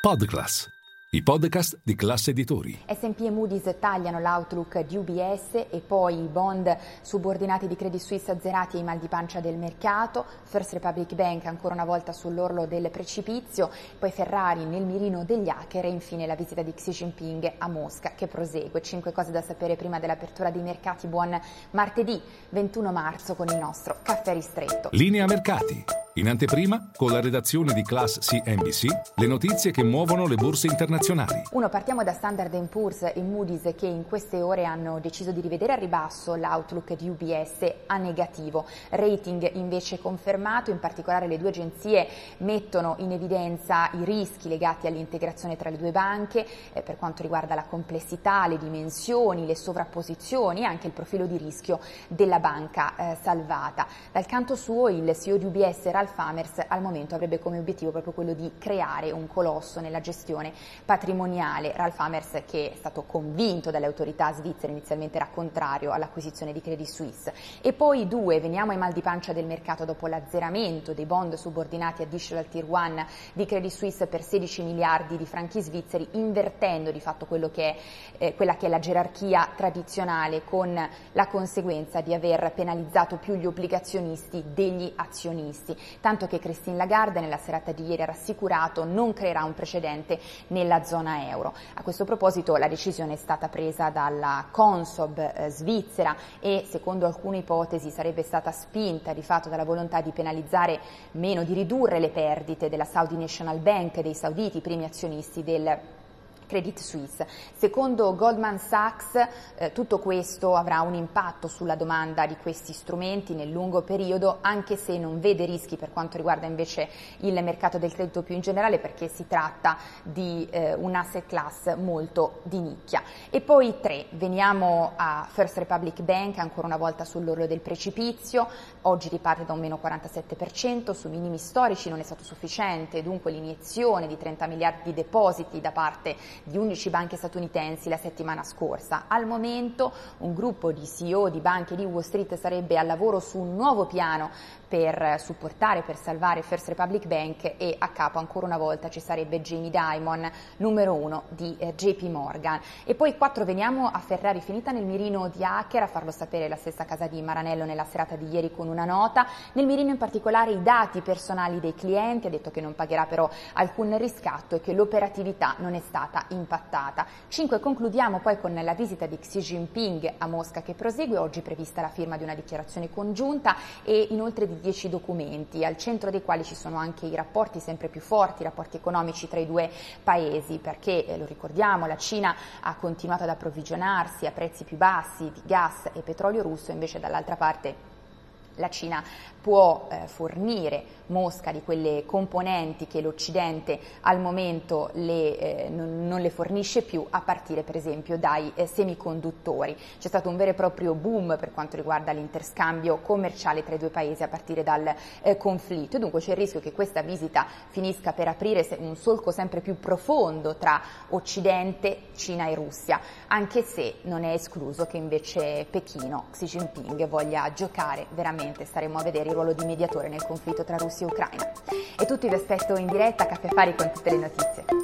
Podclass, i podcast di classe editori. S&P e Moody's tagliano l'outlook di UBS e poi i bond subordinati di Credit Suisse azzerati ai mal di pancia del mercato, First Republic Bank ancora una volta sull'orlo del precipizio, poi Ferrari nel mirino degli hacker e infine la visita di Xi Jinping a Mosca che prosegue. Cinque cose da sapere prima dell'apertura dei mercati. Buon martedì 21 marzo con il nostro caffè ristretto. Linea mercati. In anteprima, con la redazione di Class CNBC, le notizie che muovono le borse internazionali. Uno, partiamo da Standard Poor's e Moody's che in queste ore hanno deciso di rivedere a ribasso l'outlook di UBS a negativo. Rating invece confermato, in particolare le due agenzie mettono in evidenza i rischi legati all'integrazione tra le due banche eh, per quanto riguarda la complessità, le dimensioni, le sovrapposizioni e anche il profilo di rischio della banca eh, salvata. Dal canto suo il CEO di UBS Ralph Amers al momento avrebbe come obiettivo proprio quello di creare un colosso nella gestione patrimoniale. Ralph Amers che è stato convinto dalle autorità svizzere inizialmente era contrario all'acquisizione di Credit Suisse. E poi due, veniamo ai mal di pancia del mercato dopo l'azzeramento dei bond subordinati additional tier 1 di Credit Suisse per 16 miliardi di franchi svizzeri, invertendo di fatto che è, eh, quella che è la gerarchia tradizionale con la conseguenza di aver penalizzato più gli obbligazionisti degli azionisti tanto che Christine Lagarde nella serata di ieri ha rassicurato non creerà un precedente nella zona euro. A questo proposito la decisione è stata presa dalla Consob eh, svizzera e secondo alcune ipotesi sarebbe stata spinta di fatto dalla volontà di penalizzare meno, di ridurre le perdite della Saudi National Bank, dei sauditi, primi azionisti del Credit Suisse. Secondo Goldman Sachs eh, tutto questo avrà un impatto sulla domanda di questi strumenti nel lungo periodo, anche se non vede rischi per quanto riguarda invece il mercato del credito più in generale, perché si tratta di eh, un asset class molto di nicchia. E poi tre, veniamo a First Republic Bank, ancora una volta sull'orlo del precipizio, oggi riparte da un meno 47%, su minimi storici non è stato sufficiente, dunque l'iniezione di 30 miliardi di depositi da parte di 11 banche statunitensi la settimana scorsa. Al momento un gruppo di CEO di banche di Wall Street sarebbe al lavoro su un nuovo piano per supportare, per salvare First Republic Bank e a capo ancora una volta ci sarebbe Jamie Dimon, numero uno di eh, JP Morgan. E poi quattro veniamo a Ferrari, finita nel mirino di hacker, a farlo sapere la stessa casa di Maranello nella serata di ieri con una nota, nel mirino in particolare i dati personali dei clienti, ha detto che non pagherà però alcun riscatto e che l'operatività non è stata impattata. 5. Concludiamo poi con la visita di Xi Jinping a Mosca che prosegue, oggi prevista la firma di una dichiarazione congiunta e inoltre di 10 documenti, al centro dei quali ci sono anche i rapporti sempre più forti, i rapporti economici tra i due paesi, perché eh, lo ricordiamo, la Cina ha continuato ad approvvigionarsi a prezzi più bassi di gas e petrolio russo, invece dall'altra parte la Cina può eh, fornire Mosca di quelle componenti che l'Occidente al momento le, eh, non, non, le fornisce più, a partire per esempio dai eh, semiconduttori. C'è stato un vero e proprio boom per quanto riguarda l'interscambio commerciale tra i due paesi a partire dal eh, conflitto dunque c'è il rischio che questa visita finisca per aprire un solco sempre più profondo tra Occidente, Cina e Russia, anche se non è escluso che invece Pechino, Xi Jinping, voglia giocare veramente, staremo a vedere il ruolo di mediatore nel conflitto tra Russia e Ucraina. E tutti vi aspetto in diretta a Caffè Fari con tutte le notizie.